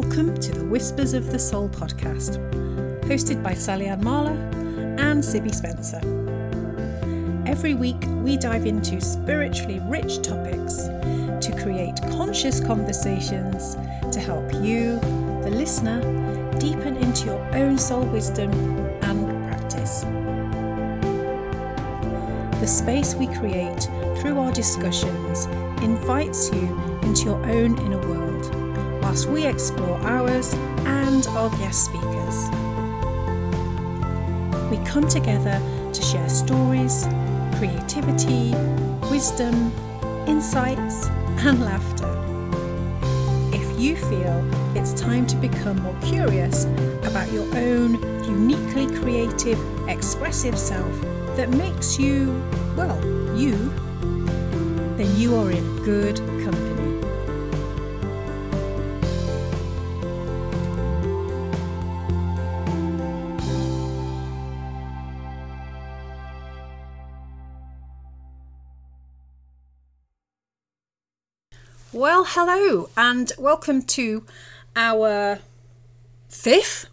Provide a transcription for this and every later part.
Welcome to the Whispers of the Soul podcast, hosted by Sally Ann Marler and Sibby Spencer. Every week, we dive into spiritually rich topics to create conscious conversations to help you, the listener, deepen into your own soul wisdom and practice. The space we create through our discussions invites you into your own inner world whilst we explore ours and our guest speakers. We come together to share stories, creativity, wisdom, insights, and laughter. If you feel it's time to become more curious about your own uniquely creative, expressive self that makes you, well, you, then you are in good hello, and welcome to our fifth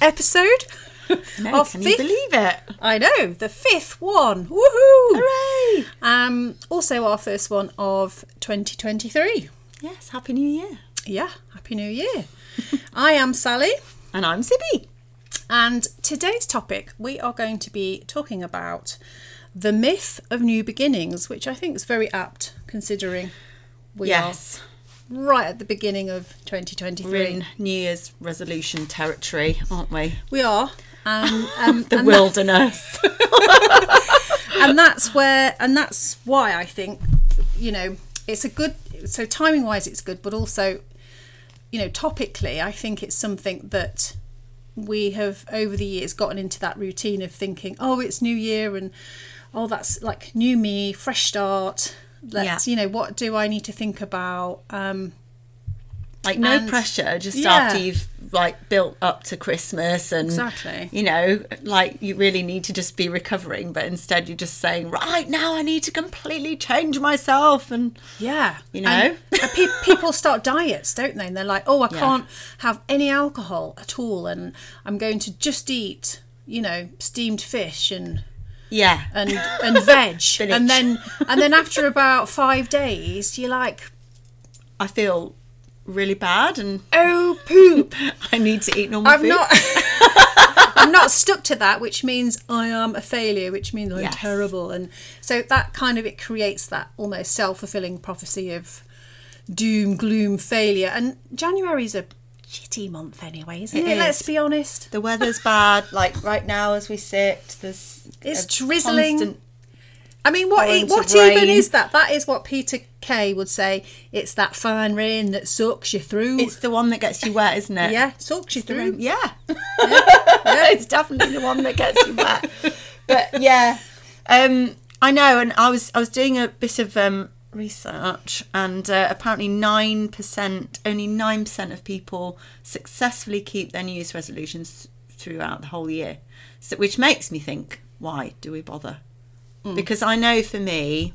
episode. No, of can you believe it? I know, the fifth one. Woohoo! Hooray! Um, also, our first one of 2023. Yes, Happy New Year. Yeah, Happy New Year. I am Sally, And I'm Sibby. and today's topic we are going to be talking about the myth of new beginnings, which I think is very apt considering we yes. are right at the beginning of 2023. We're in New Year's resolution territory, aren't we? We are. Um, um, The and, wilderness. and that's where, and that's why I think, you know, it's a good. So timing wise, it's good, but also, you know, topically, I think it's something that we have over the years gotten into that routine of thinking, oh, it's New Year, and oh, that's like new me, fresh start. Let's, Yeah. you know, what do I need to think about? Um, like no And- pressure, just Yeah. after you've like built up to Christmas and Exactly. you know, like you really need to just be recovering, but instead you're just saying, Right now I need to completely change myself and Yeah, You know? pe- people start diets, don't they? And they're like, "Oh, I Yeah. can't have any alcohol at all, and I'm going to just eat, you know, steamed fish and Yeah. and and veg." And then and then after about five days, you're like, I feel really bad and "Oh, poop! I need to eat normal I'm food. not." I'm not stuck to that, which means I am a failure, which means I'm Yes. terrible, and so that kind of it creates that almost self fulfilling prophecy of doom, gloom, failure. And January's a shitty month anyway, isn't it? It Let's be honest. The weather's bad. Like right now, as we sit, there's It's drizzling. I mean, what Torrent what even rain. is that? That is what Peter Kay would say. It's that fine rain that sucks you through. It's the one that gets you wet, isn't it? yeah, sucks you The through. rain- Yeah. it's definitely the one that gets you wet. But yeah, um, I know. And I was I was doing a bit of um, research, and uh, apparently nine percent, only nine percent of people successfully keep their New Year's resolutions throughout the whole year. So, which makes me think, why do we bother? Because I know for me,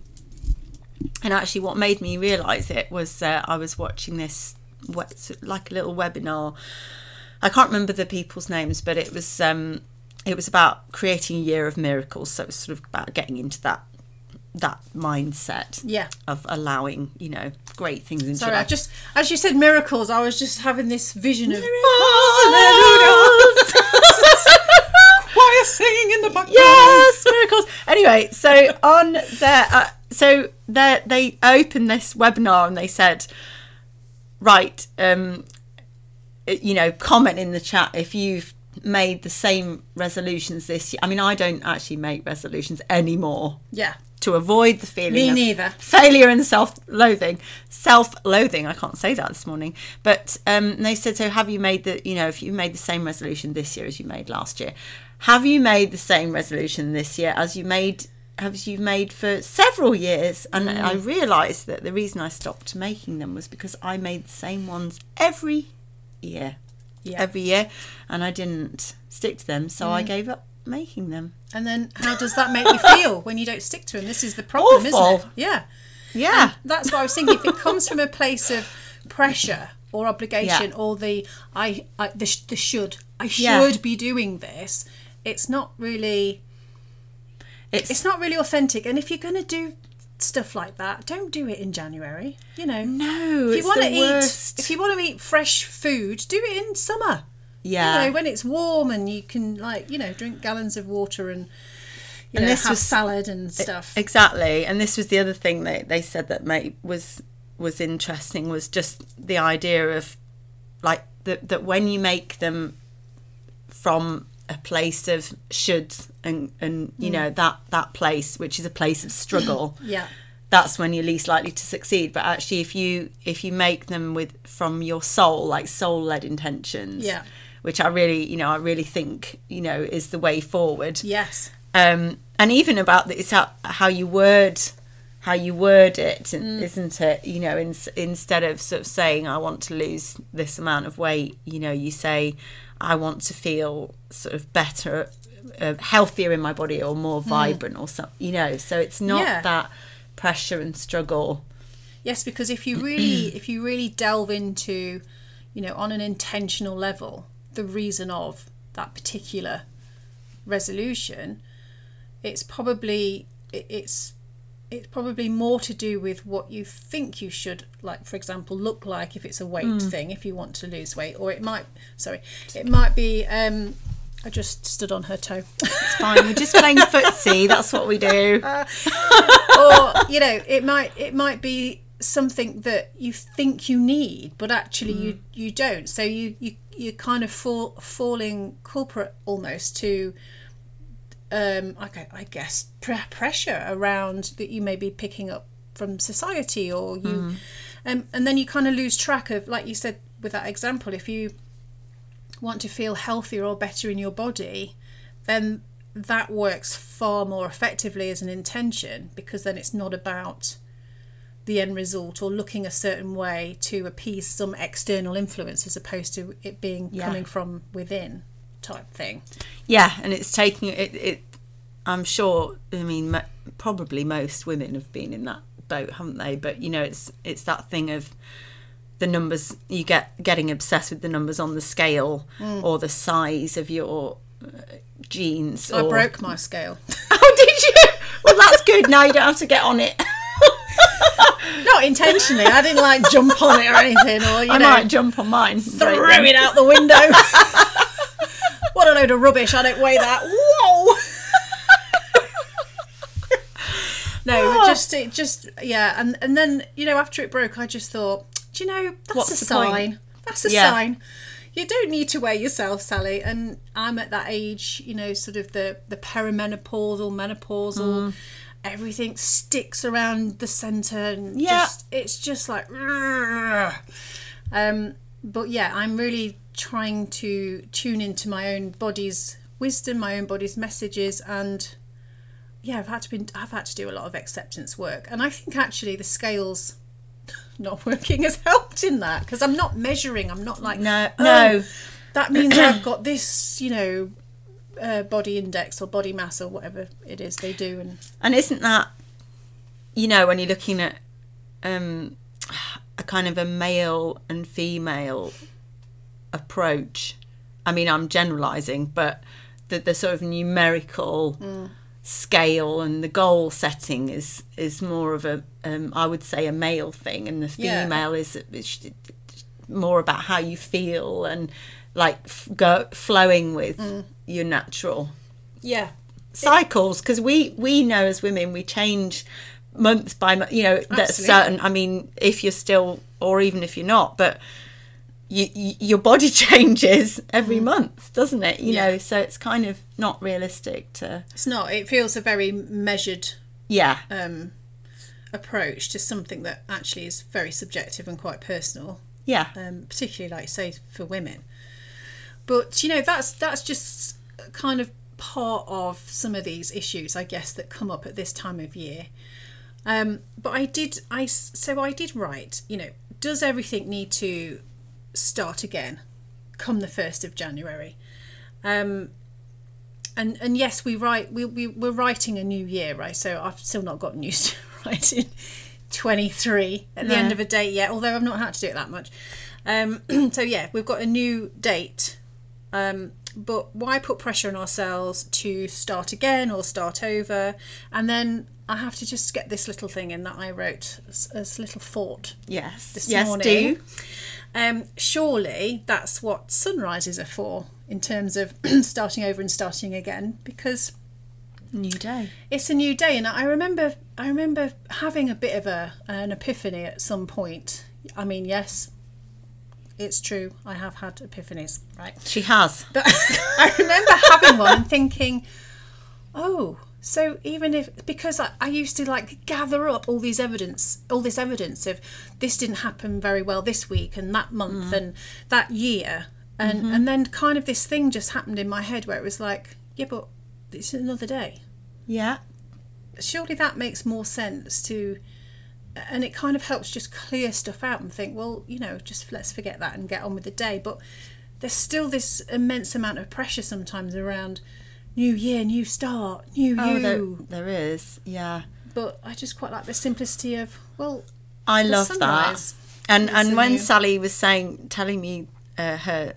and actually what made me realise it was uh, I was watching this what like a little webinar. I can't remember the people's names, but it was um, it was about creating a year of miracles. So it was sort of about getting into that that mindset Yeah. of allowing you know great things into Sorry, your I just as you said miracles, I was just having this vision of Miracles! choir singing in the background. yes, miracles. Anyway, so on their, uh, so they they opened this webinar and they said, right, um, you know, comment in the chat if you've made the same resolutions this year. I mean, I don't actually make resolutions anymore Yeah. To avoid the feeling Me of neither. failure and self-loathing self-loathing i can't say that this morning but um, they said so have you made the you know if you made the same resolution this year as you made last year have you made the same resolution this year as you made as you've made for several years and Mm. i realized that the reason i stopped making them was because i made the same ones every year Yeah. every year and i didn't stick to them so Mm. i gave up making them And then how does that make you feel when you don't stick to them? This is the problem, isn't it? Awful. Yeah. yeah That's what I was thinking. If it comes from a place of pressure, or obligation Yeah. or the I, I the, sh- the should I should Yeah. be doing this. It's not really It's, it's not really authentic. And if you're going to do stuff like that, don't do it in January. You know, no, if you want to eat, if you want to eat fresh food, do it in summer. Yeah. You know, when it's warm and you can like you know drink gallons of water and you And know, this have was- salad and stuff. Exactly, and this was the other thing that they said that was was interesting was just the idea of like that that when you make them from a place of should and and you mm. know that that place which is a place of struggle yeah, that's when you're least likely to succeed but actually if you if you make them with from your soul like soul led intentions Yeah. Which i really you know i really think you know is the way forward yes, um, and even about the, it's how, how you word how you word it Mm. isn't it you know in, instead of sort of saying i want to lose this amount of weight you know you say i want to feel sort of better uh, healthier in my body or more vibrant or something you know so it's not Mm. Yeah. that pressure and struggle yes. Because if you really if you really delve into, you know, on an intentional level, the reason of that particular resolution, it's probably it- it's it's probably more to do with what you think you should like for example look like if it's a weight thing if you want to lose weight or it might sorry it might be um I just stood on her toe. it's fine we're just playing footsie that's what we do or you know, it might it might be something that you think you need, but actually you you don't. So you you you're kind of fall falling culprit almost to um I, I guess pre- pressure around that you may be picking up from society or you um, and then you kind of lose track of like you said with that example if you want to feel healthier or better in your body then that works far more effectively as an intention because then it's not about the end result or looking a certain way to appease some external influence as opposed to it being Yeah. coming from within type thing. Yeah, and it's taking it. it I'm sure. I mean, mo- probably most women have been in that boat, haven't they? But you know, it's it's that thing of the numbers. You get getting obsessed with the numbers on the scale or the size of your uh, jeans. I or... broke my scale. Oh, did you? Well, that's good. Now you don't have to get on it. Not intentionally. I didn't like jump on it or anything or you know. I know might jump on mine. throw it out the window. what a load of rubbish. I don't weigh that. Whoa. no, but just it just yeah, and and then you know after it broke, I just thought, do you know that's What's a the point? sign. That's a Yeah. sign. You don't need to weigh yourself, Sally. And I'm at that age, you know, sort of the the perimenopausal, menopausal. Mm. Everything sticks around the centre, and Yeah. just it's just like. Um, but yeah, I'm really trying to tune into my own body's wisdom, my own body's messages, and yeah, I've had to be, I've had to do a lot of acceptance work, and I think actually the scales not working has helped in that because I'm not measuring. I'm not like No, "Oh, no. that means I've got this, you know, uh, body index or body mass or whatever it is they do, and And isn't that, you know, when you're looking at um, a kind of a male and female approach? I mean, I'm generalising, but the, the sort of numerical scale and the goal setting is is more of a, um, I would say, a male thing, and the Yeah. female is, is more about how you feel and like f- go flowing with your natural yeah, cycles because we we know as women we change month by month you know that's certain i mean if you're still or even if you're not but you, you, your body changes every month doesn't it you Mm. Yeah. know so it's kind of not realistic to it's not. It feels a very measured yeah um, approach to something that actually is very subjective and quite personal, yeah um, particularly like say for women. But you know that's that's just kind of part of some of these issues, I guess, that come up at this time of year. Um, but I did I so I did write. You know, does everything need to start again come the first of January? Um, and and yes, we write we, we we're writing a new year, right? So I've still not gotten used to writing twenty three at the No. end of a date yet, although I've not had to do it that much. Um, so yeah, we've got a new date. Um, but why put pressure on ourselves to start again or start over? And then I have to just get this little thing in that I wrote as, as a little thought Yes. this yes, morning. do. Um, surely that's what sunrises are for in terms of starting over and starting again because New day. it's a new day and I remember I remember having a bit of a an epiphany at some point. I mean, yes, it's true. I have had epiphanies, right? She has. But I remember having one and thinking, oh, so even if because I, I used to like gather up all these evidence, all this evidence of this didn't happen very well this week and that month mm. and that year, and mm-hmm. and then kind of this thing just happened in my head where it was like, yeah, but it's another day. Yeah. Surely that makes more sense to. And it kind of helps just clear stuff out and think, well, you know, just let's forget that and get on with the day. But there's still this immense amount of pressure sometimes around new year, new start, new Oh, you. there, there is. Yeah. But I just quite like the simplicity of, well, I love that. And and when Sally was saying, telling me uh, her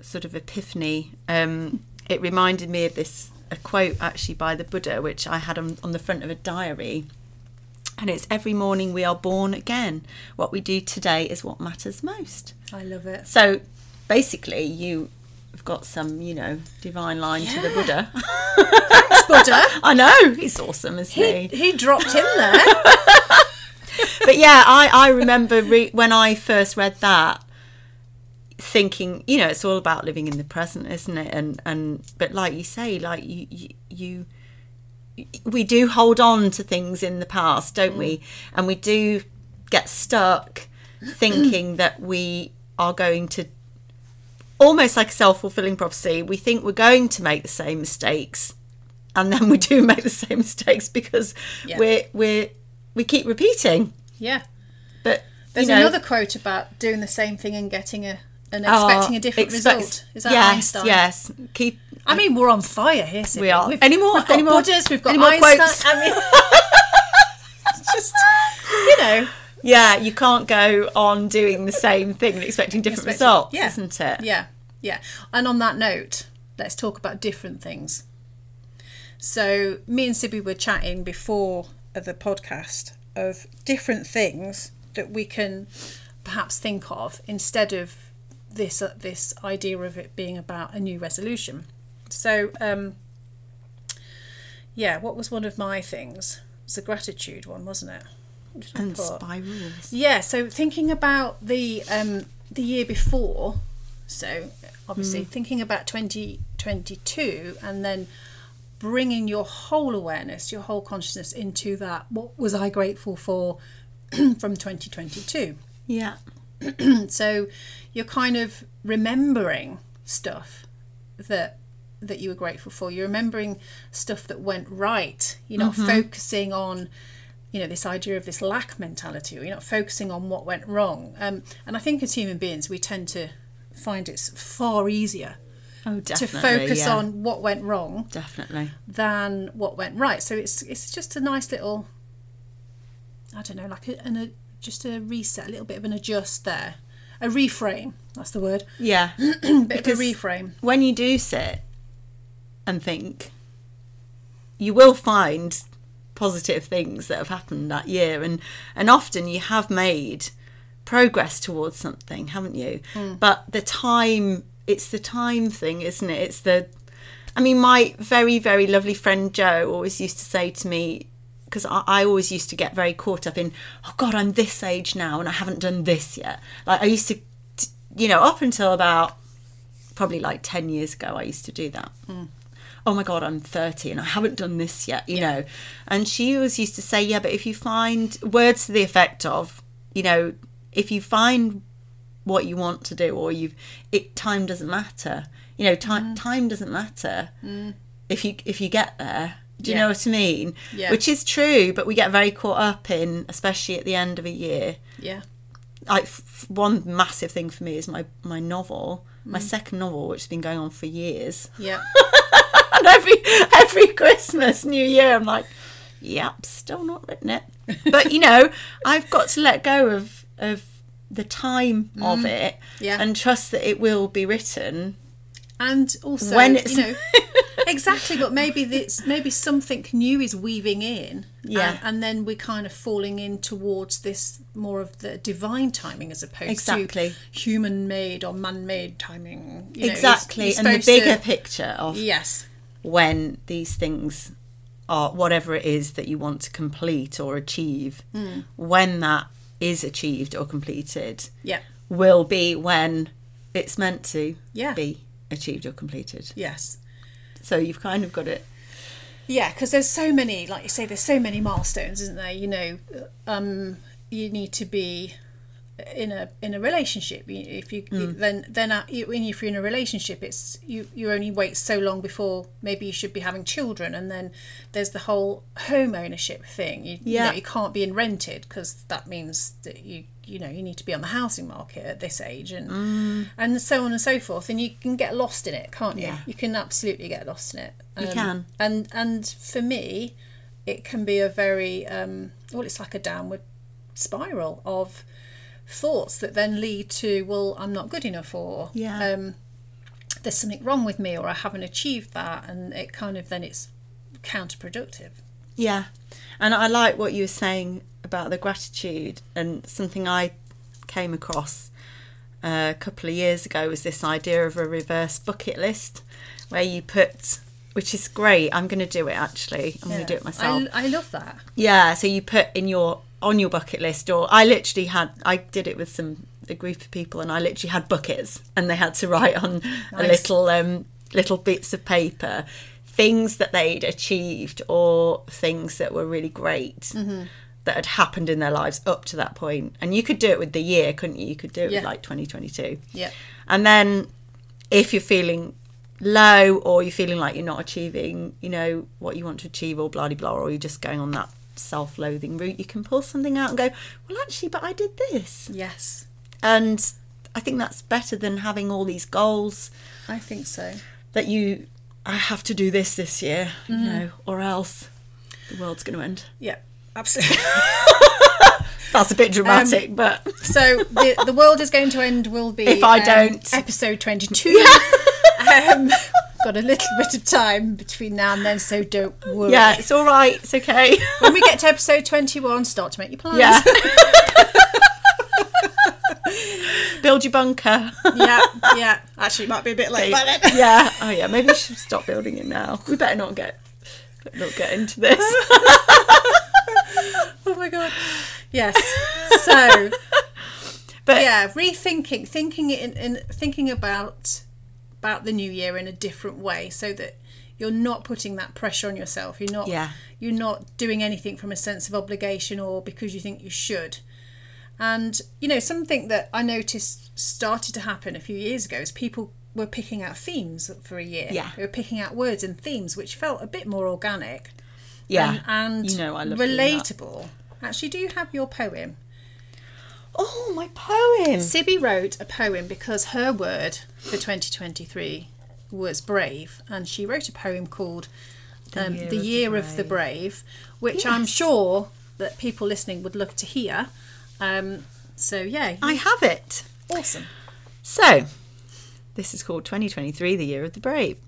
sort of epiphany, um, it reminded me of this a quote actually by the Buddha, which I had on, on the front of a diary. And it's every morning we are born again. What we do today is what matters most. I love it. So basically, you have got some, you know, divine line to the Buddha. Thanks, Buddha. I know he's awesome, isn't he, he? he dropped in there. but yeah, I, I remember re- when I first read that, thinking, you know, it's all about living in the present, isn't it? And and but like you say, like you you, you we do hold on to things in the past, don't we? Mm. And we do get stuck thinking that we are going to almost like a self-fulfilling prophecy we think we're going to make the same mistakes and then we do make the same mistakes because Yeah. we're we're we keep repeating yeah. but There's know, another quote about doing the same thing and getting a and oh, expecting a different expect- result. Is that yes, Einstein? Yes, keep. I mean, we're on fire here. Sydney. We are. We've, Any more- We've got any more-. We've got any more Einstein. quotes? I mean, just you know, Yeah, you can't go on doing the same thing and expecting different Expecting- results, yeah. isn't it? yeah, yeah. And on that note, let's talk about different things. So me and Sibby were chatting before the podcast of different things that we can perhaps think of instead of this uh, this idea of it being about a new resolution. So um, yeah, what was one of my things? It was the gratitude one, wasn't it? What did I And spirals. Yeah, so thinking about the um, the year before, so obviously thinking about 2022 and then bringing your whole awareness, your whole consciousness into that. What was I grateful for from 2022? Yeah. So you're kind of remembering stuff that that you were grateful for. You're remembering stuff that went right. You're not focusing on you know this idea of this lack mentality or you're not focusing on what went wrong um, and i think as human beings we tend to find it's far easier Oh, to focus yeah. on what went wrong Definitely. than what went right so it's it's just a nice little i don't know like a, an, a just a reset a little bit of an adjust there a reframe that's the word Yeah. bit Because- of a reframe when you do sit and think, you will find positive things that have happened that year, and and often you have made progress towards something, haven't you? Hmm. But the time, it's the time thing, isn't it? It's the, I mean, my very very lovely friend Joe always used to say to me. Because I, I always used to get very caught up in, oh God, I'm this age now and I haven't done this yet. Like I used to, you know, up until about probably like 10 years ago i used to do that hmm. Oh my god i'm 30 and i haven't done this yet you know. And she always used to say yeah but if you find words to the effect of you know if you find what you want to do or you've it time doesn't matter. You know time mm. time doesn't matter mm. if you if you get there. Do you Yeah. know what i mean? Yeah. which is true but we get very caught up in especially at the end of a year. Yeah. Like f- one massive thing for me is my my novel my mm. second novel which has been going on for years. Yeah and every every christmas new year i'm like yep still not written it but you know i've got to let go of of the time of it Mm. Yeah. and trust that it will be written and also when it's you know exactly but maybe this maybe something new is weaving in Yeah. and, and then we're kind of falling in towards this more of the divine timing as opposed Exactly. to human made or man-made timing you know, exactly and the supposed to- bigger picture of yes when these things are whatever it is that you want to complete or achieve Hmm. when that is achieved or completed yeah will be when it's meant to Yeah. be achieved or completed yes so you've kind of got it Yeah, because there's so many, like you say, there's so many milestones, isn't there? You know, um, you need to be in a in a relationship. If you hmm. then then you- when if you're in a relationship, it's you you only wait so long before maybe you should be having children, and then there's the whole home ownership thing. You, you Yeah. know, you can't be in rented because that means that you you know you need to be on the housing market at this age and mm. and so on and so forth and you can get lost in it can't you Yeah. you can absolutely get lost in it You um, can. and and for me it can be a very um well it's like a downward spiral of thoughts that then lead to well i'm not good enough or Yeah. um there's something wrong with me or i haven't achieved that and it kind of then it's counterproductive Yeah. And I like what you were saying about the gratitude and something I came across uh, a couple of years ago was this idea of a reverse bucket list where you put which is great. I'm going to do it actually. I'm going to do it myself. I, I love that Yeah, so you put in your on your bucket list, or I literally had I did it with some a group of people, and I literally had buckets, and they had to write on a little um little bits of paper things that they'd achieved or things that were really great Mm-hmm. that had happened in their lives up to that point. And you could do it with the year, couldn't you? You could do it Yeah. with like 2022. yeah And then if you're feeling low or you're feeling like you're not achieving, you know, what you want to achieve or blah, blah, blah, or you're just going on that self loathing route, you can pull something out and go, well, actually, but I did this. yes And I think that's better than having all these goals i think so that you, I have to do this this year, you know, or else the world's going to end. yeah absolutely That's a bit dramatic, but So the the world is going to end. Will be If I um, don't. episode twenty two. Um, got a little bit of time between now and then, so don't worry. yeah, it's all right. It's okay. When we get to episode twenty one, start to make your plans. yeah. Build your bunker. yeah, yeah. Actually, it might be a bit late. by then. yeah. Oh yeah. Maybe we should stop building it now. We better not get not get into this. oh my god. Yes. So But yeah, rethinking, thinking it in, in thinking about about the new year in a different way, so that you're not putting that pressure on yourself. You're not. Yeah. You're not doing anything from a sense of obligation or because you think you should. And you know something that I noticed started to happen a few years ago is people were picking out themes for a year. Yeah. They were picking out words and themes which felt a bit more organic yeah. and, and you know I love relatable. Actually, do you have your poem? Oh, my poem. Sibby wrote a poem because her word for 2023 was brave, and she wrote a poem called um, Year The of the Year of the Brave, which I'm sure that people listening would love to hear. Um, so, yeah, I have it. awesome. So, this is called 2023, the Year of the Brave.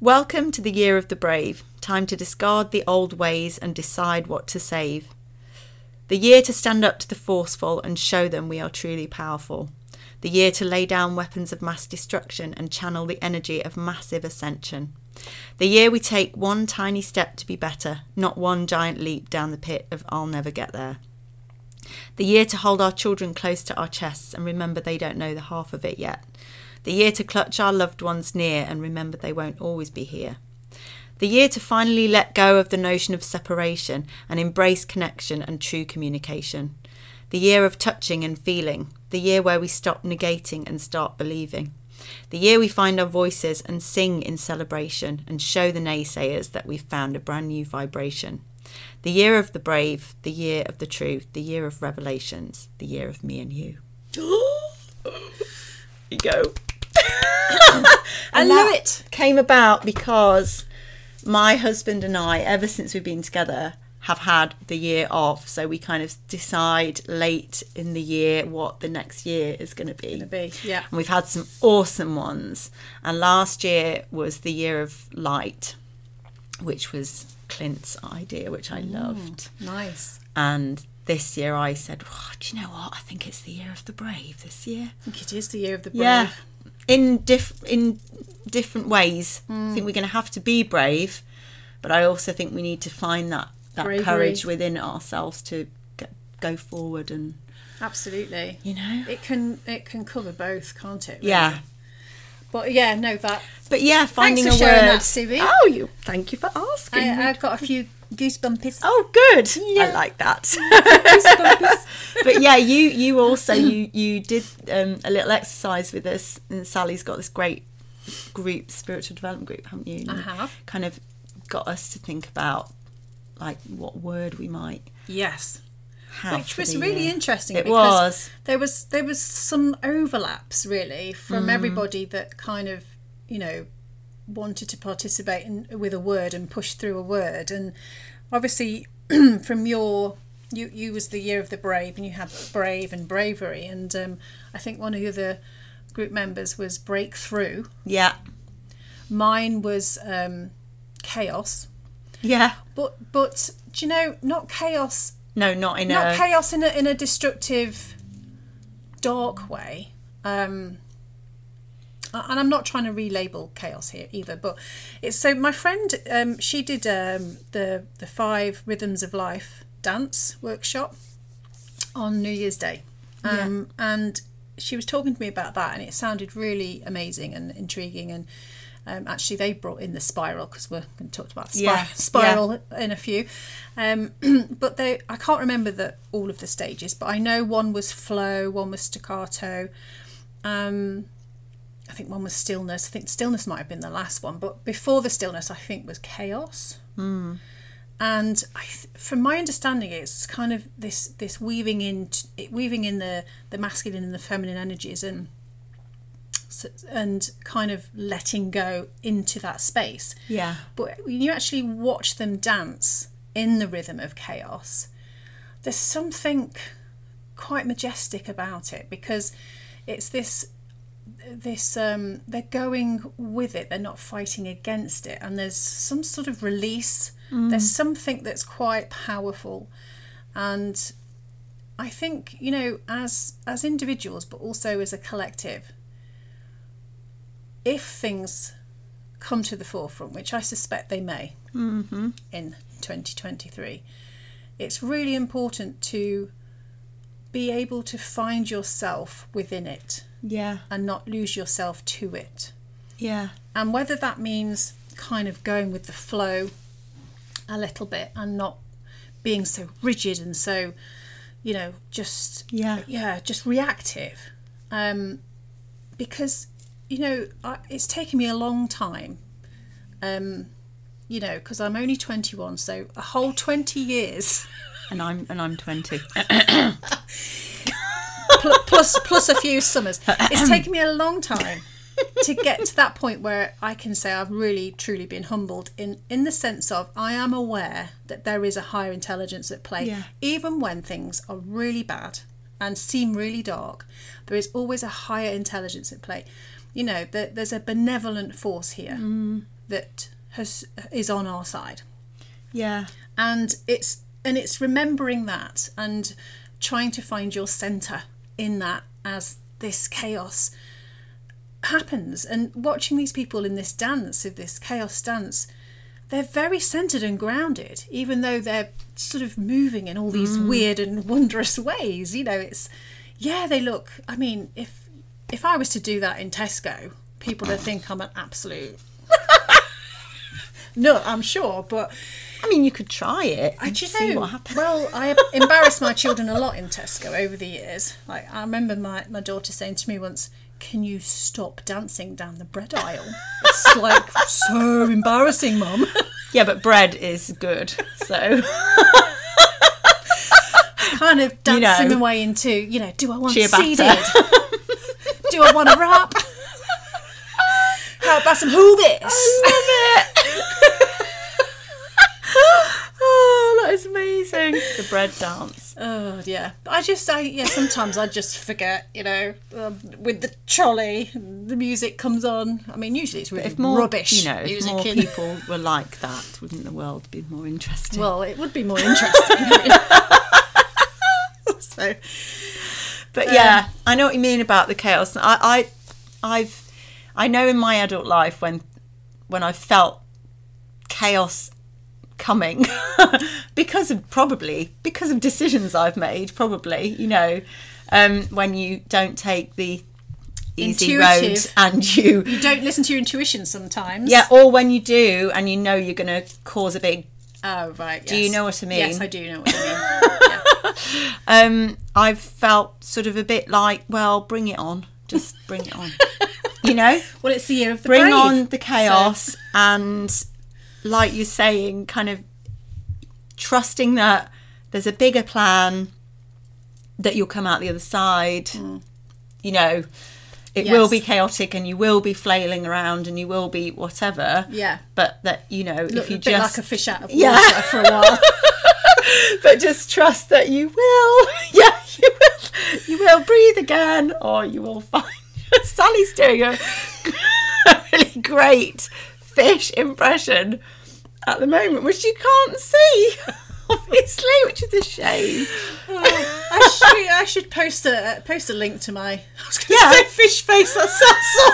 Welcome to the Year of the Brave. Time to discard the old ways and decide what to save. The year to stand up to the forceful and show them we are truly powerful. The year to lay down weapons of mass destruction and channel the energy of massive ascension. The year we take one tiny step to be better, not one giant leap down the pit of I'll never get there. The year to hold our children close to our chests and remember they don't know the half of it yet. The year to clutch our loved ones near and remember they won't always be here. The year to finally let go of the notion of separation and embrace connection and true communication. The year of touching and feeling. The year where we stop negating and start believing. The year we find our voices and sing in celebration and show the naysayers that we've found a brand new vibration. The year of the brave, the year of the truth, the year of revelations, the year of me and you. you go. I And love that it. Came about because my husband and I, ever since we've been together, have had the year off. So we kind of decide late in the year what the next year is going to be. be, yeah. And we've had some awesome ones. And last year was the year of light, which was Clint's idea, which I mm, loved. Nice. And this year I said, oh, do you know what? I think it's the year of the brave this year. I think it is the year of the brave. Yeah. In diff- in different ways. I hmm. think we're going to have to be brave, but I also think we need to find that that Bravery. courage within ourselves to go, go forward and Absolutely. you know. It can it can cover both, can't it? really? Yeah. But yeah, no, that But yeah, finding for a sharing word. that. Oh, you. Thank you for asking. I, I've got a few goosebumpies. Oh, good. I like that. but yeah, you you also you you did um, a little exercise with us, and Sally's got this great group, spiritual development group, haven't you? And I have. Kind of got us to think about like what word we might Yes. have. Which was the really year. interesting It because was. there was there was some overlaps really Mm. from everybody that kind of you know wanted to participate in, with a word and push through a word and obviously from your you you was the year of the brave and you had brave and bravery and um, I think one of the other group members was breakthrough Yeah. mine was um, chaos Yeah. but but do you know not chaos No, not in a not a. chaos in a in a destructive, dark way. Um, and I'm not trying to relabel chaos here either, but it's so my friend um, she did um, the the five rhythms of life dance workshop on New Year's Day, um, and she was talking to me about that, and it sounded really amazing and intriguing and. Um, actually, they brought in the spiral because we're going to talk about the Yeah, spir- spiral in a few. Um, but they, I can't remember the, all of the stages, but I know one was flow, one was staccato. Um, I think one was stillness. I think stillness might have been the last one, but before the stillness, I think was chaos. Hmm. And I, th- from my understanding, it's kind of this this weaving in t- weaving in the the masculine and the feminine energies and and kind of letting go into that space. Yeah. But when you actually watch them dance in the rhythm of chaos, there's something quite majestic about it because it's this this um they're going with it they're not fighting against it and there's some sort of release. There's something that's quite powerful. And i think you know as as individuals but also as a collective if things come to the forefront which i suspect they may in 2023 it's really important to be able to find yourself within it Yeah. and not lose yourself to it. Yeah. And whether that means kind of going with the flow a little bit and not being so rigid and so, you know, just Yeah. yeah, just reactive. Um, because you know, I, it's taken me a long time. Um, you know, because I'm only 21, so a whole 20 years. And I'm and I'm twenty. pl- plus plus a few summers. It's taken me a long time to get to that point where I can say I've really truly been humbled in in the sense of I am aware that there is a higher intelligence at play Yeah. even when things are really bad and seem really dark there is always a higher intelligence at play you know that there's a benevolent force here mm. that has is on our side Yeah. and it's and it's remembering that and trying to find your center in that as this chaos happens. And watching these people in this dance of this chaos dance they're very centered and grounded even though they're sort of moving in all these mm. weird and wondrous ways. You know it's yeah they look i mean if if i was to do that in tesco people would think i'm an absolute no i'm sure but I mean, you could try it. I and just see know. what happens. Well, I embarrassed my children a lot in Tesco over the years. Like I remember my, my daughter saying to me once, "Can you stop dancing down the bread aisle?" It's like so embarrassing, mum. Yeah, but bread is good. So kind of You dancing know. my way into, you know, do I want seeded? do I want a wrap? How about some hoobis? Oh, that is amazing. The bread dance. Oh yeah, I just I yeah sometimes I just forget you know um, with the trolley the music comes on. I mean usually it's really If more, rubbish you know, if more in- people were like that, wouldn't the world be more interesting? well, it would be more interesting. so, but yeah, I know what you mean about the chaos. I, I, I've, I know in my adult life when, when I felt chaos coming because of probably because of decisions I've made. Probably, you know, um, when you don't take the easy road and you you don't listen to your intuition sometimes. yeah or when you do and you know you're going to cause a big Oh right. Do you know what I mean? Yes, I do know what I mean. um, I've felt sort of a bit like, well, bring it on, just bring it on, you know, Well, it's the year of the bring brave. on the chaos, and like you're saying, kind of trusting that there's a bigger plan, that you'll come out the other side, mm. you know. It will be chaotic and you will be flailing around and you will be whatever. Yeah. But that, you know, Look if you just like a fish out of water Yeah. for a while. but just trust that you will. Yeah, you will. You will breathe again, or you will find. Sally's doing a really great fish impression at the moment, which you can't see, obviously, which is a shame. Oh, I should, I should post a post a link to my. I was going to Yeah. say fish face. That sounds so.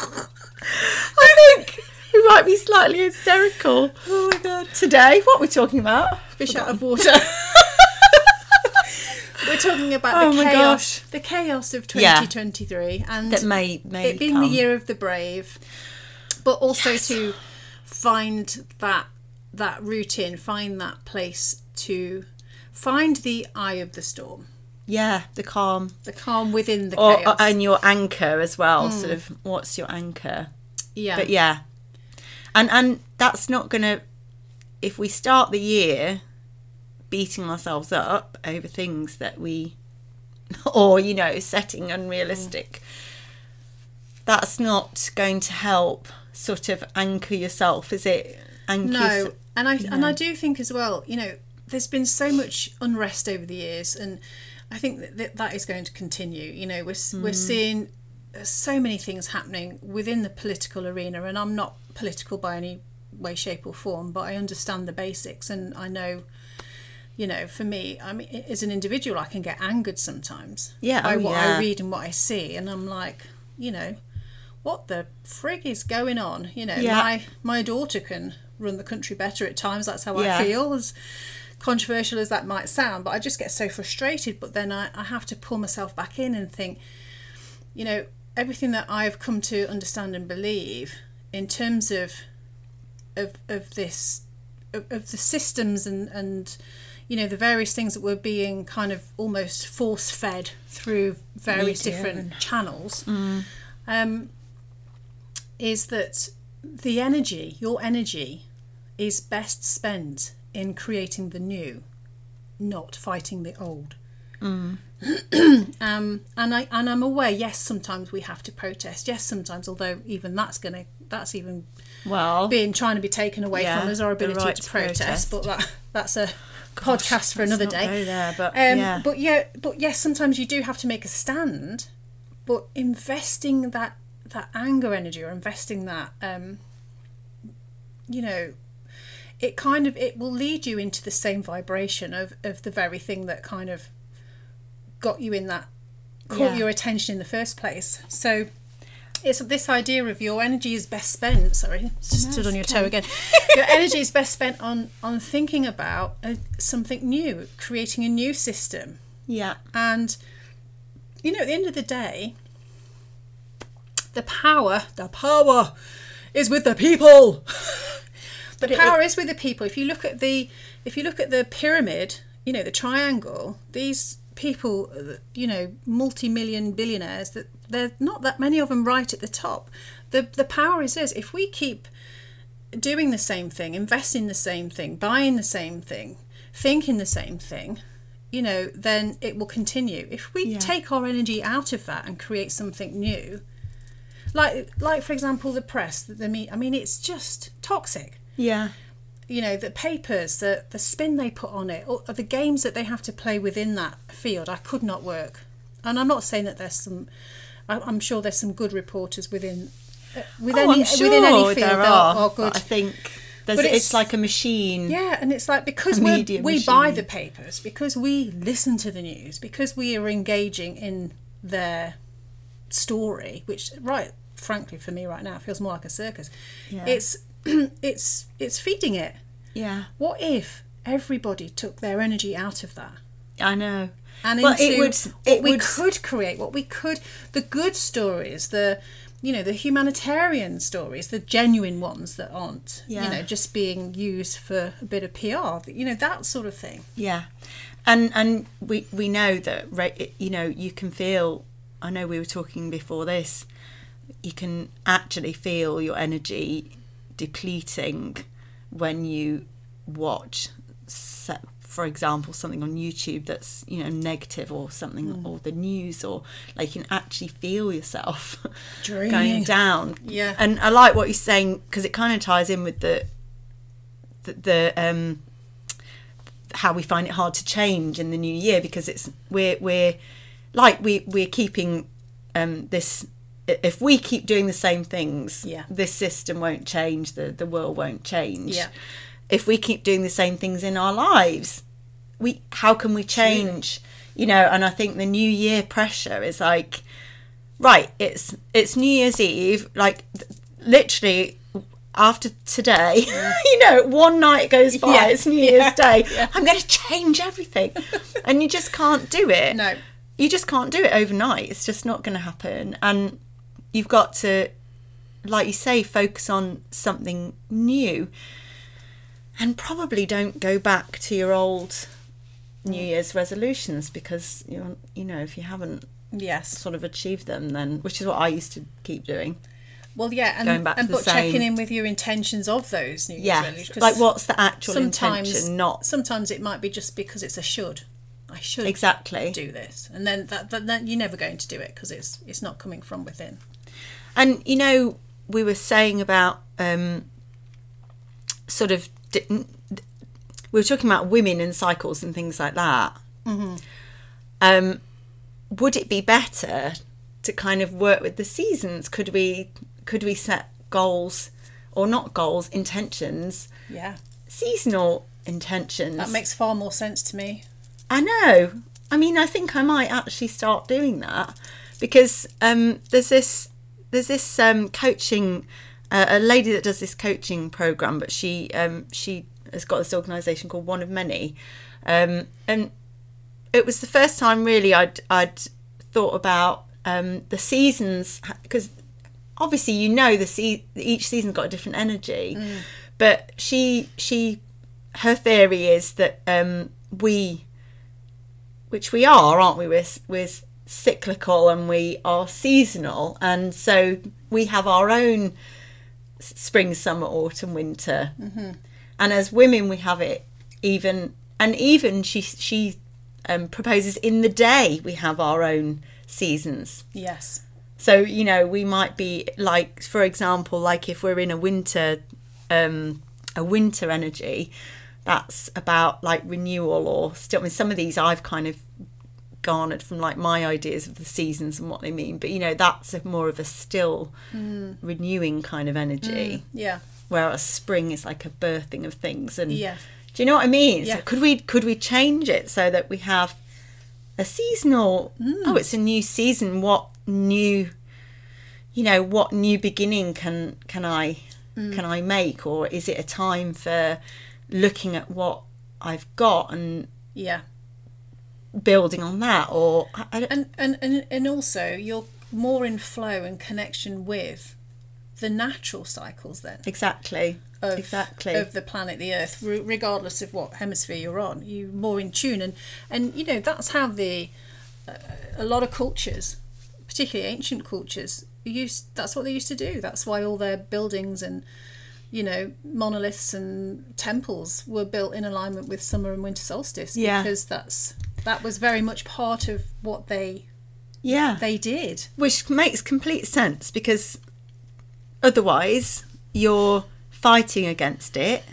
I think we might be slightly hysterical Oh my god! today. What we're talking about? Fish out of water. We're talking about Oh the my chaos, gosh. the chaos of Yeah. 2023, and That may may it being come. the year of the brave, but also to find that that route in, find that place to find the eye of the storm, Yeah, the calm. the calm within the Or, chaos. and your anchor as well. Hmm. Sort of, what's your anchor? yeah, but yeah and and that's not gonna if we start the year beating ourselves up over things that we or you know setting unrealistic mm. that's not going to help sort of anchor yourself is it anchor No, and I and I do think as well. You know, there's been so much unrest over the years, and I think that that, that is going to continue. You know, we're s we're mm. seeing uh, so many things happening within the political arena, and I'm not political by any way, shape, or form, but I understand the basics, and I know. You know, for me, I mean, as an individual, I can get angered sometimes Yeah, by oh, what yeah. I read and what I see, and I'm like, you know, what the frig is going on? You know, Yeah. my my daughter can run the country better at times. That's how Yeah. I feel. As controversial as that might sound, but I just get so frustrated. But then I, I have to pull myself back in and think, you know, everything that I've come to understand and believe in terms of of of this of, of the systems and and you know the various things that were being kind of almost force fed through various Media different channels um, is that the energy your energy is best spent in creating the new not fighting the old um, and I and I'm aware. Yes, sometimes we have to protest. Yes, sometimes, although even that's gonna that's even well being trying to be taken away Yeah, from us our ability right to to protest. protest. But that that's a podcast for another day. there, but Um, yeah But yeah, but yes, sometimes you do have to make a stand. But investing that that anger energy or investing that, um, you know, it kind of it will lead you into the same vibration of of the very thing that kind of got you in that caught Yeah. your attention in the first place. So. It's this idea of your energy is best spent. Sorry, stood on your toe again. your energy is best spent on on thinking about uh, something new, creating a new system, yeah and you know, at the end of the day, the power, the power is with the people. the it- power is with the people. If you look at the if you look at the pyramid, you know, the triangle, these people, you know, multi-million billionaires that they're not that many of them right at the top. The the power is us. If we keep doing the same thing, investing the same thing, buying the same thing, thinking the same thing, you know, then it will continue. If we Yeah. take our energy out of that and create something new, like like for example the press, the me I mean it's just toxic. yeah you know the papers the the spin they put on it or the games that they have to play within that field i could not work and i'm not saying that there's some i'm sure there's some good reporters within uh, with Oh, any I'm sure within any field there are. are good I think it's, it's- like a machine. yeah, and it's like because we we buy the papers, because we listen to the news, because we are engaging in their story, which right, frankly, for me right now feels more like a circus. Yeah. It's it's it's feeding it. Yeah, What if everybody took their energy out of that? I know. and Well, into it would- what it we would- could create, what we could, the good stories, the you know the humanitarian stories, the genuine ones that aren't Yeah. you know just being used for a bit of PR, you know that sort of thing. Yeah, and and we we know that re- you know you can feel. I know we were talking before this. You can actually feel your energy depleting when you watch, for example, something on YouTube that's you know negative or something, or the news, or like you can actually feel yourself going down. Yeah. and I like what you're saying because it kind of ties in with the the, the um how we find it hard to change in the new year because it's we're we're like we we're keeping um this if we keep doing the same things Yeah. this system won't change the the world won't change. Yeah. if we keep doing the same things in our lives we how can we change? You know and i think the new year pressure is like right it's it's new year's eve like literally after today you know one night goes by Yeah, it's new year's yeah, day. Yeah. i'm going to change everything. And you just can't do it. No. you just can't do it overnight. It's just not going to happen. And you've got to like you say focus on something new and probably don't go back to your old mm. new year's resolutions because you you know if you haven't Yes. sort of achieved them then which is what I used to keep doing Well, yeah, and, Going back and but checking in with your intentions of those New Year's yeah resolutions. like what's the actual sometimes, intention not sometimes it might be just because it's a should. I should exactly do this, and then that, that then you're never going to do it because it's it's not coming from within. And you know, we were saying about um, sort of we were talking about women and cycles and things like that. Um, would it be better to kind of work with the seasons? Could we could we set goals or not goals, intentions, Yeah, seasonal intentions? that makes far more sense to me. I know. I mean, I think I might actually start doing that because um, there's this there's this um, coaching uh, a lady that does this coaching program, but she um, she has got this organisation called One of Many, um, and it was the first time really I'd I'd thought about um, the seasons because obviously you know the se- each season's got a different energy, but she she her theory is that um, we which we are, aren't we? We're, we're cyclical and we are seasonal, and so we have our own spring, summer, autumn, winter. Mm-hmm. And as women, we have it even, and even she she um, proposes in the day we have our own seasons. Yes. So you know, we might be like, for example, like if we're in a winter, um, a winter energy, that's about like renewal or still. I mean, some of these I've kind of garnered from like my ideas of the seasons and what they mean, but you know, that's a more of a still mm-hmm. renewing kind of energy. Mm, yeah. Whereas spring is like a birthing of things, and Yeah. do you know what I mean? Yeah. So could we could we change it so that we have a seasonal? Oh, mm. it's a new season. What new? You know, what new beginning can can I mm. can I make, or is it a time for looking at what I've got and Yeah. Building on that? Or And, and and and also you're more in flow and connection with the natural cycles then exactly, of, exactly. of the planet the earth regardless of what hemisphere you're on you're more in tune and and you know that's how the uh, a lot of cultures particularly ancient cultures used that's what they used to do that's why all their buildings and you know monoliths and temples were built in alignment with summer and winter solstice Yeah. because that's that was very much part of what they yeah, they did. Which makes complete sense because otherwise you're fighting against it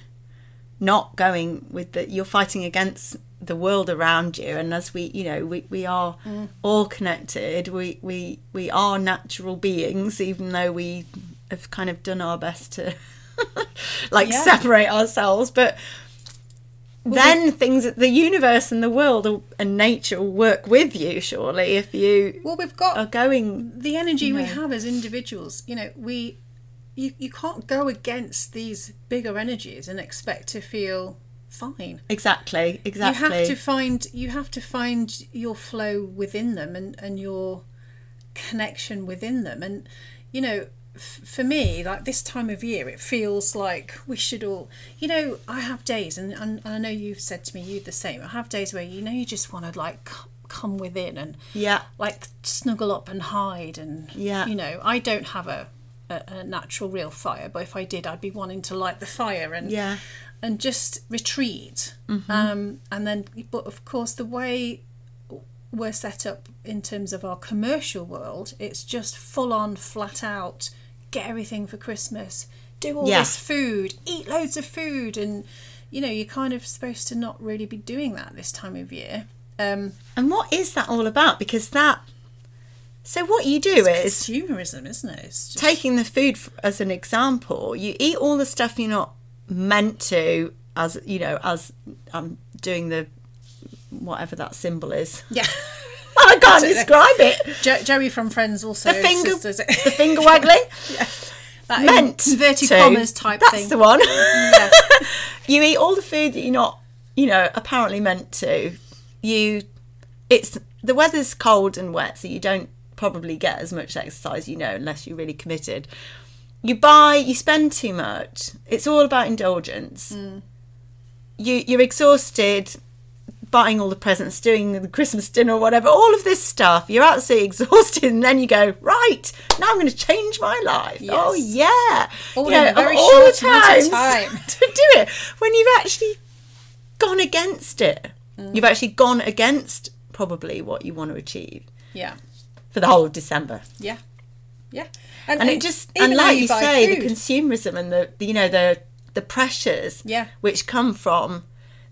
not going with the you're fighting against the world around you. And as we you know we, we are Mm. all connected. We we we are natural beings even though we have kind of done our best to like Yeah. separate ourselves. But then things the universe and the world and nature will work with you surely if you Well, we've got are going the energy we have as individuals. You know we you, you can't go against these bigger energies and expect to feel fine. Exactly exactly you have to find you have to find your flow within them and and your connection within them. And you know for me like this time of year it feels like we should all you know i have days and, and i know you've said to me you the same i have days where you know you just want to like come within and yeah. like snuggle up and hide and Yeah. you know i don't have a, a, a natural real fire but if i did i'd be wanting to light the fire and yeah. and just retreat. Um, and then but of course the way we're set up in terms of our commercial world it's just full on flat out get everything for christmas do all Yeah. this food eat loads of food and you know you're kind of supposed to not really be doing that this time of year um, And what is that all about? Because that. So what you do is consumerism isn't it just, taking the food as an example. You eat all the stuff you're not meant to, as you know, as I'm doing the whatever that symbol is. yeah I can't describe it. jo- joey from friends also The finger, it. the finger waggling. that meant inverted to. commas type That's thing the one. yeah. you eat all the food that you're not, you know, apparently meant to. You, it's the weather's cold and wet, so you don't probably get as much exercise, you know, unless you're really committed. You buy, you spend too much. It's all about indulgence. Mm. You you're exhausted. Buying all the presents, doing the Christmas dinner, or whatever, all of this stuff, you're absolutely exhausted, and then you go, right, now I'm going to change my life. Oh, yeah. All You know, very all short the times time. to do it when you've actually gone against it. Mm. You've actually gone against probably what you want to achieve yeah for the whole of December. Yeah, yeah, And it just, and like you, buy say, the consumerism and the, the you know the the pressures Yeah. which come from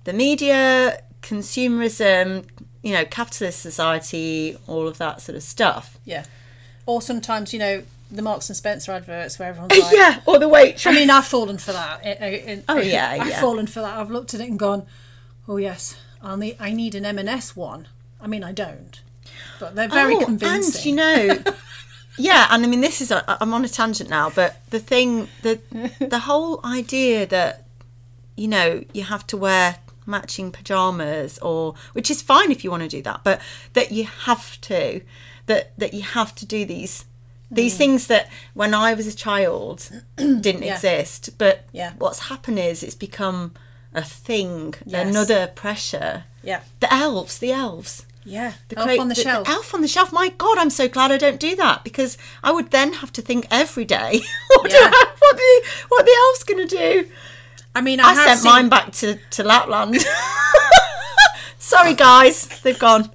the media, consumerism, you know, capitalist society, all of that sort of stuff. yeah, or sometimes you know the Marks and Spencer adverts where everyone's like, yeah, or the waitress. I mean, I've fallen for that. I- I- I- Oh, yeah, I've yeah. fallen for that. I've looked at it and gone, oh yes, I'll need, I need an M&S one. I mean, I don't, but they're very Oh, convincing. And you know, yeah, and I mean, this is I'm on a tangent now, but the thing, the the whole idea that you know you have to wear matching pajamas or which is fine if you want to do that but that you have to that that you have to do these these things that when I was a child didn't Mm. Yeah. exist but Yeah. what's happened is it's become a thing Yes. another pressure yeah, the elves the elves yeah, the Elf on the, shelf. elf on the shelf. My God, I'm so glad I don't do that because I would then have to think every day what, do Yeah. I- what the what the elf's going to do. I mean, I, I, have sent seen, mine back to, to Lapland. Sorry, guys, they've gone.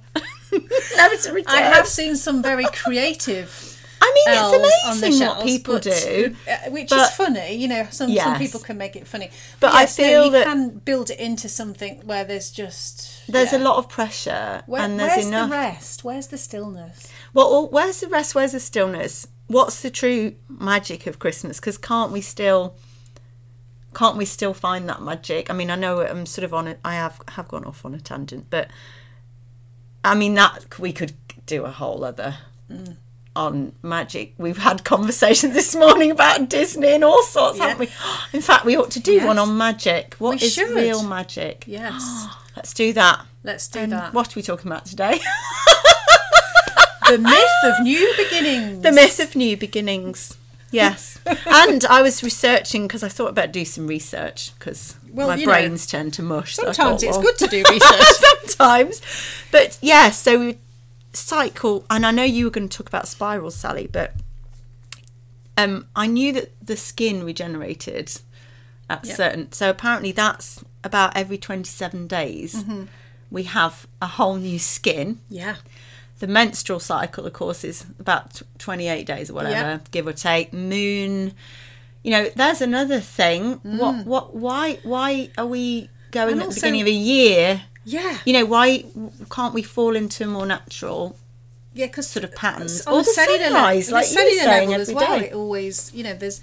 Never to return. I have seen some very creative I mean, it's amazing shelves, what people but- do. uh, which but- is funny. You know, some some people can make it funny, But I yes, no, feel you that- can build it into something where there's just There's yeah. a lot of pressure, Where, and there's where's enough. the rest? Where's the stillness? Well, well, where's the rest? Where's the stillness? What's the true magic of Christmas? Because can't we still, can't we still find that magic? I mean, I know I'm sort of on it. I have have gone off on a tangent, but I mean that we could do a whole other mm. on magic. We've had conversations this morning about Disney and all sorts, haven't we? In fact, we ought to do one on magic. What We is should. real magic? Yes, Let's do that. let's do And that. What are we talking about today? The myth of new beginnings. The myth of new beginnings. Yes. and I was researching because I thought about do some research because Well, my you know, brains tend to mush. so Sometimes thought, it's well- good to do research. Sometimes. But yeah, so we cycle and I know you were going to talk about spirals, Sally, but um I knew that the skin regenerated at Yep. certain so apparently that's about every 27 days Mm-hmm. we have a whole new skin yeah, the menstrual cycle, of course, is about 28 days or whatever, Yeah. give or take. Moon, you know, there's another thing. What mm. what why why are we going And at the beginning of a year? Yeah. You know, why can't we fall into a more natural yeah, because sort of patterns? Or the the sunrise, level, like the you were cellular saying as well. day. It always, you know, there's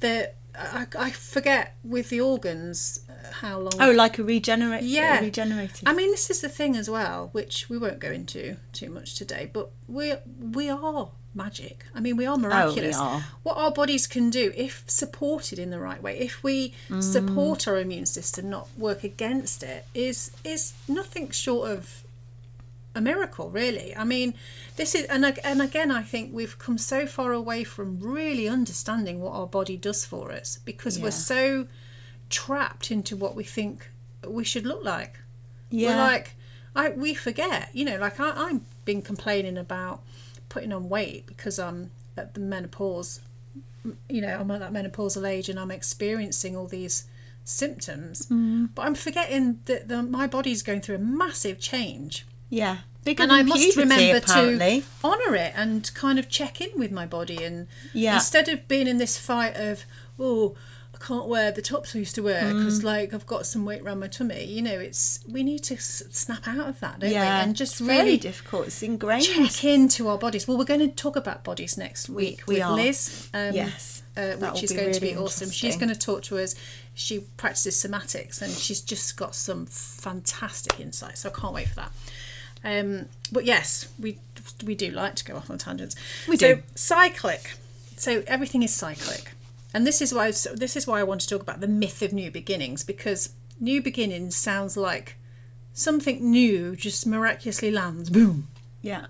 the I, I forget with the organs how long. Oh, like a regenerate yeah, regenerating. I mean, this is the thing as well, which we won't go into too much today. But we we are magic. I mean, we are miraculous. are. What our bodies can do, if supported in the right way, if we Mm. support our immune system, not work against it, is is nothing short of a miracle, really. I mean, this is, and and again, I think we've come so far away from really understanding what our body does for us because we're so trapped into what we think we should look like. yeah. We're like, I we forget, you know, like I, I've been complaining about putting on weight because I'm at the menopause, you know, I'm at that menopausal age and I'm experiencing all these symptoms, Mm-hmm. but I'm forgetting that the, my body's going through a massive change yeah. Bigger and I must puberty, remember apparently. to honour it and kind of check in with my body and Yeah. instead of being in this fight of oh I can't wear the tops I used to wear Mm. because like I've got some weight around my tummy you know it's we need to s- snap out of that don't Yeah. we and just really difficult. It's ingrained. check into our bodies well we're going to talk about bodies next week we with are. Liz um, Yes. uh, which is going to be awesome she's going to talk to us she practices somatics and she's just got some fantastic insights so I can't wait for that um, but yes, we we do like to go off on tangents. We so, do. cyclic. So everything is cyclic, and this is why so this is why I want to talk about the myth of new beginnings because new beginnings sounds like something new just miraculously lands, boom, Yeah.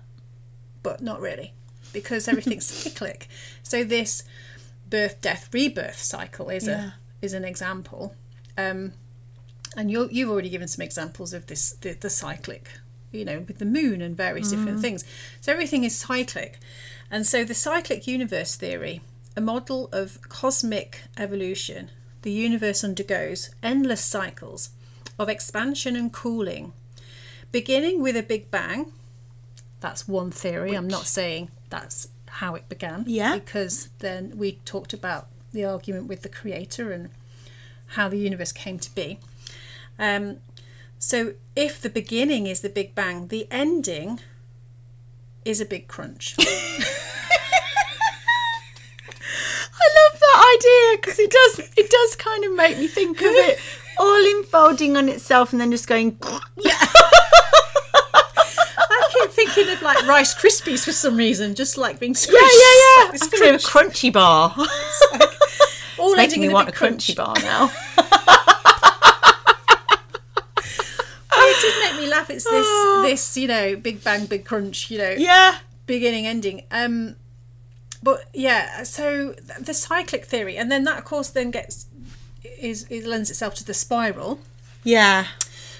but not really, because everything's cyclic. So this birth, death, rebirth cycle is Yeah. a is an example, um, and you you've already given some examples of this the, the cyclic, you know, with the moon and various different things. So everything is cyclic, and so the cyclic universe theory, a model of cosmic evolution, the universe undergoes endless cycles of expansion and cooling, beginning with a big bang. That's one theory. I'm not saying that's how it began. Yeah. Because then we talked about the argument with the creator and how the universe came to be. Um, so if the beginning is the Big Bang, the ending is a big crunch. I love that idea because it does it does kind of make me think of it all unfolding on itself and then just going I keep thinking of like Rice Krispies for some reason, just like being squished. yeah yeah yeah. Like a crunchy bar. All Making ending me in want a big crunch. crunchy bar now. Oh, it did make me laugh. It's this, this, you know, Big Bang, Big Crunch, you know, yeah. beginning, ending. Um, but yeah, so the cyclic theory, and then that, of course, then gets is it lends itself to the spiral. Yeah.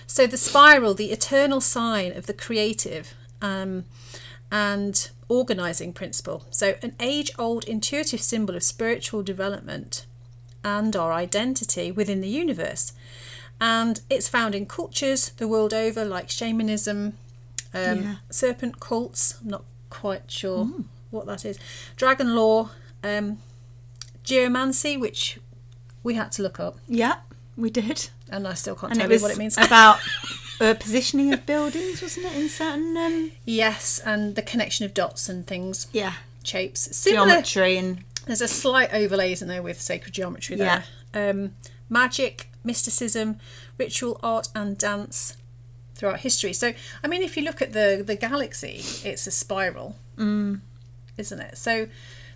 So the spiral, the eternal sign of the creative, um, and organizing principle. So an age-old intuitive symbol of spiritual development and our identity within the universe. And it's found in cultures the world over, like shamanism, um, Yeah. serpent cults. I'm not quite sure what that is. Dragon lore, um, geomancy, which we had to look up, Yeah. We did. and I still can't And tell you what it means. about uh, positioning of buildings, wasn't it? In certain um, yes, and the connection of dots and things, yeah shapes. Similar. geometry and There's a slight overlay, isn't there, with sacred geometry there. Um, magic, mysticism, ritual, art, and dance throughout history. So, I mean, if you look at the the galaxy, it's a spiral, mm. Isn't it? So,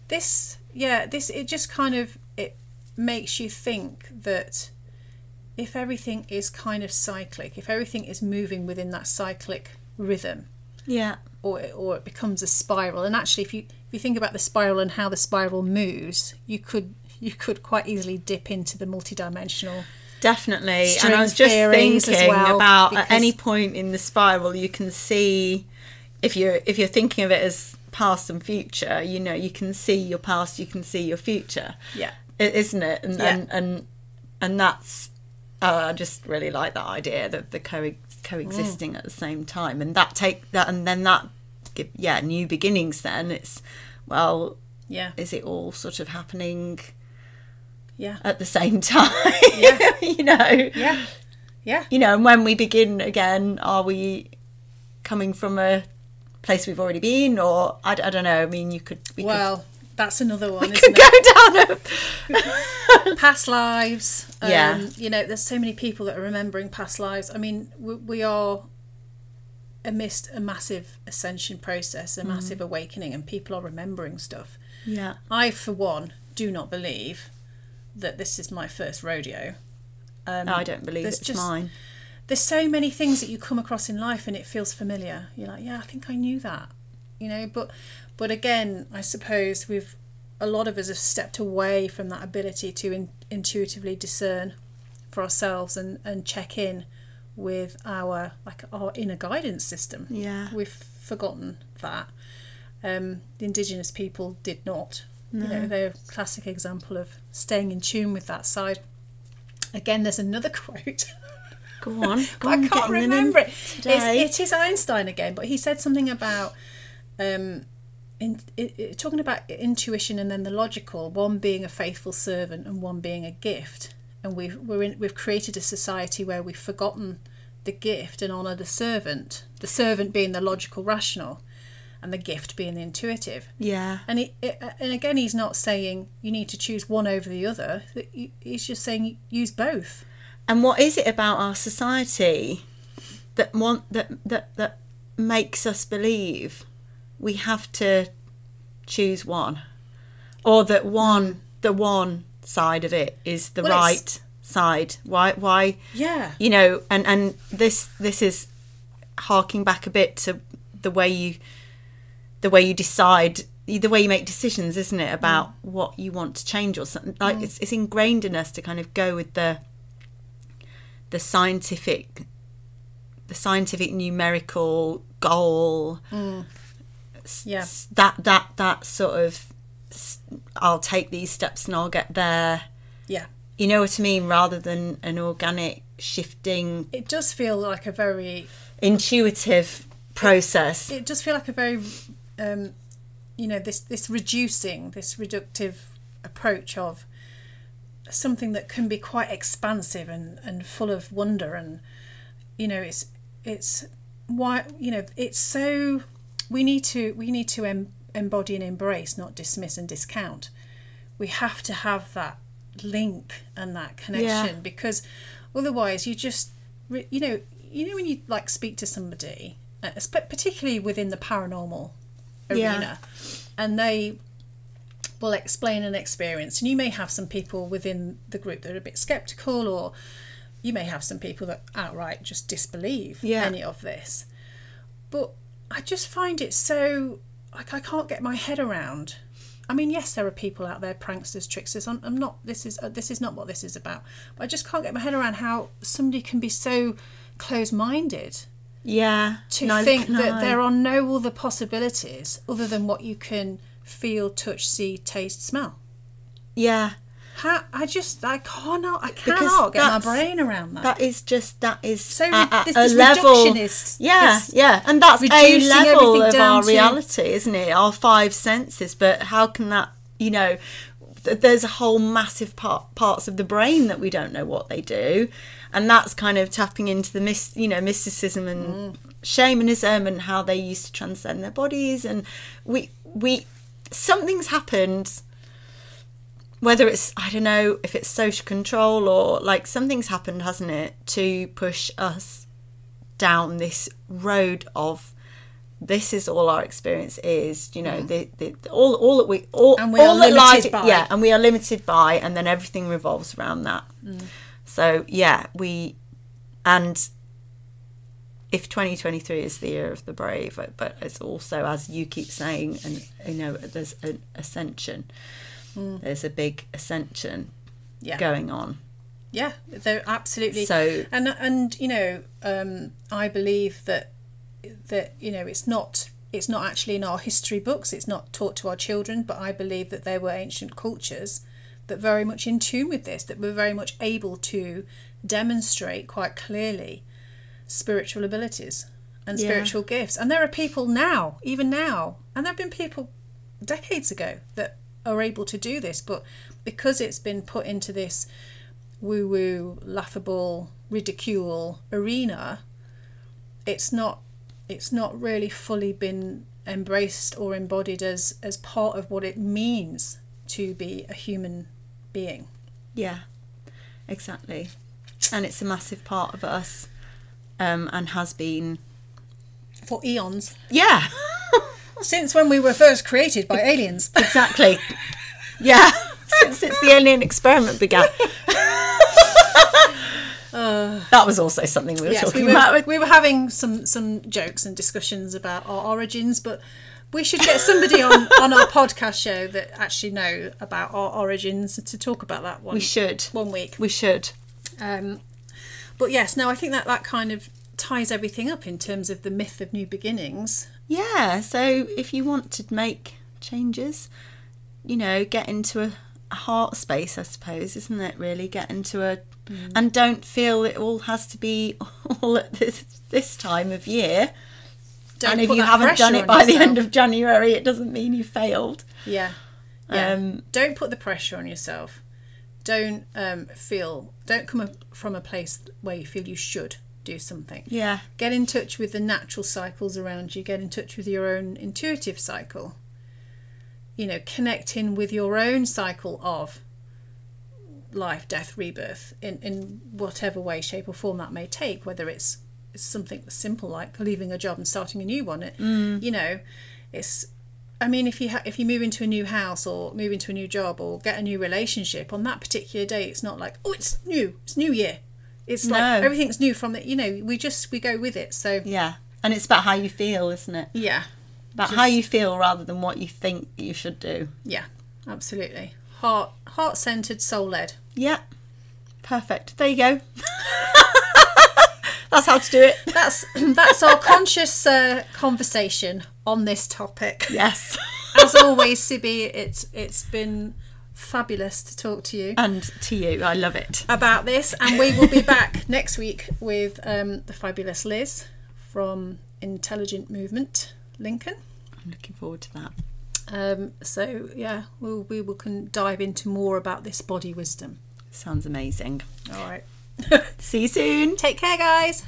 this, yeah, this it just kind of it makes you think that if everything is kind of cyclic, if everything is moving within that cyclic rhythm, yeah or or it becomes a spiral. And actually, if you if you think about the spiral and how the spiral moves, you could you could quite easily dip into the multidimensional. Definitely. And I was just thinking well, about at any point in the spiral you can see if you're if you're thinking of it as past and future, you know, you can see your past, you can see your future. Yeah. Isn't it? And Yeah. and, and and that's uh, I just really like that idea that the co coexisting Mm. at the same time and that take that and then that give yeah, new beginnings then it's well Yeah. is it all sort of happening yeah. at the same time. Yeah. you know. Yeah. Yeah. You know, and when we begin again, are we coming from a place we've already been, or I, I don't know. I mean, you could. We well, that's another one. could, isn't could it? go down a. past lives. Um, Yeah. You know, there's so many people that are remembering past lives. I mean, we, we are amidst a massive ascension process, a Mm. massive awakening, and people are remembering stuff. yeah. I, for one, do not believe that this is my first rodeo. Um, No, I don't believe it's just- mine. There's so many things that you come across in life, and it feels familiar. You're like, yeah, I think I knew that, you know. But, but again, I suppose we've a lot of us have stepped away from that ability to in, intuitively discern for ourselves and and check in with our like our inner guidance system. Yeah. We've forgotten that. Um, the indigenous people did not. You know, they're a classic example of staying in tune with that side. Again, there's another quote. Go on. Go I on, can't them in remember it. It's, it is Einstein again, but he said something about um, in, it, it- talking about intuition and then the logical, one being a faithful servant and one being a gift. And we've we're in, we've created a society where we've forgotten the gift and honour the servant. The servant being the logical, rational, and the gift being the intuitive. Yeah. And he, it, and again, he's not saying you need to choose one over the other. He's just saying use both. And what is it about our society that want that that that makes us believe we have to choose one, or that one the one side of it is the Well, right side? Why why Yeah. you know? And and this this is harking back a bit to the way you the way you decide the way you make decisions isn't it about mm. what you want to change or something like mm. it's, it's ingrained in us to kind of go with the the scientific the scientific numerical goal. S- Yeah. s- that that that sort of s- i'll take these steps and i'll get there. Yeah. you know what i mean? Rather than an organic shifting It does feel like a very intuitive process. It does feel like a very um, you know this this reducing this reductive approach of something that can be quite expansive and and full of wonder and you know it's it's why you know it's so we need to we need to em- embody and embrace not dismiss and discount we have to have that link and that connection because otherwise you just you know you know when you like speak to somebody uh, particularly within the paranormal Yeah. arena and they will explain an experience and you may have some people within the group that are a bit skeptical or you may have some people that outright just disbelieve Yeah. any of this but i just find it so like i can't get my head around I mean, yes, there are people out there, pranksters, tricksters. I'm, I'm not. This is uh, this is not what this is about. But I just can't get my head around how somebody can be so close-minded yeah to neither think that I. there are no other possibilities other than what you can feel, touch, see, taste, smell. yeah How, I just I cannot I cannot get my brain around that. that is just that is So at, re- at this- a level reductionist, yeah this yeah and that's a level of our to- reality isn't it our five senses but how can that you know th- there's a whole massive part parts of the brain that we don't know what they do and that's kind of tapping into the mis- you know mysticism and Mm. shamanism and how they used to transcend their bodies and we we something's happened whether it's I don't know if it's social control or like something's happened, hasn't it, to push us down this road of this is all our experience is, you know, the, the, the- all all that we all, Mm. And we all are that by. yeah, and we are limited by, and then everything revolves around that. Mm. So yeah, we and if 2023 is the year of the brave, but- it's also as you keep saying, and you know, there's an ascension. There's a big ascension yeah. going on. Yeah, they're absolutely. So- and and you know, um, I believe that that you know it's not it's not actually in our history books. It's not taught to our children, but I believe that there were ancient cultures that very much in tune with this, that were very much able to demonstrate quite clearly spiritual abilities and Yeah. spiritual gifts. And there are people now, even now, and there have been people decades ago that are able to do this, but because it's been put into this woo woo, laughable, ridicule arena, it's not it's not really fully been embraced or embodied as as part of what it means to be a human being. Yeah, exactly. And it's a massive part of us, um, and has been. For eons. Yeah, Since when we were first created by aliens. exactly. yeah, since, since the alien experiment began. that was also something we were Yes, talking we were, about. we were having some some jokes and discussions about our origins, but we should get somebody on, on our podcast show that actually know about our origins to talk about that one. We should. one week. We should. Um, but yes, no, I think that that kind of ties everything up in terms of the myth of new beginnings. Yeah, so if you want to make changes, you know, get into a, a heart space, I suppose, isn't it? Really, get into a, and don't feel it all has to be all at this this time of year. Don't and if you haven't done it by the end of January, it doesn't mean you failed. Yeah. Yeah. Um, don't put the pressure on yourself. Don't um, feel. Don't come up from a place where you feel you should do something. Yeah, Get in touch with the natural cycles around you. Get in touch with your own intuitive cycle. You know, connect in with your own cycle of life, death, rebirth in, in whatever way, shape, or form that may take, whether it's, it's something simple like leaving a job and starting a new one. It, You know, it's I mean, if you ha- if you move into a new house or move into a new job or get a new relationship on that particular day, it's not like oh, it's new, it's New Year. It's like everything's new from the you know we just we go with it. So yeah, and it's about how you feel, isn't it? yeah, About how you feel rather than what you think you should do. yeah, absolutely. Heart heart centered, soul led. Yeah, perfect. There you go. That's how to do it. That's that's our conscious uh, conversation on this topic. Yes. As always, Sibby, it's it's been fabulous to talk to you. and to you, I love it. about this, and we will be back next week with um, the fabulous Liz from Intelligent Movement Lincoln. I'm looking forward to that. Um, so yeah, we'll, we will can dive into more about this body wisdom. Sounds amazing. All right, See you soon. take care, guys.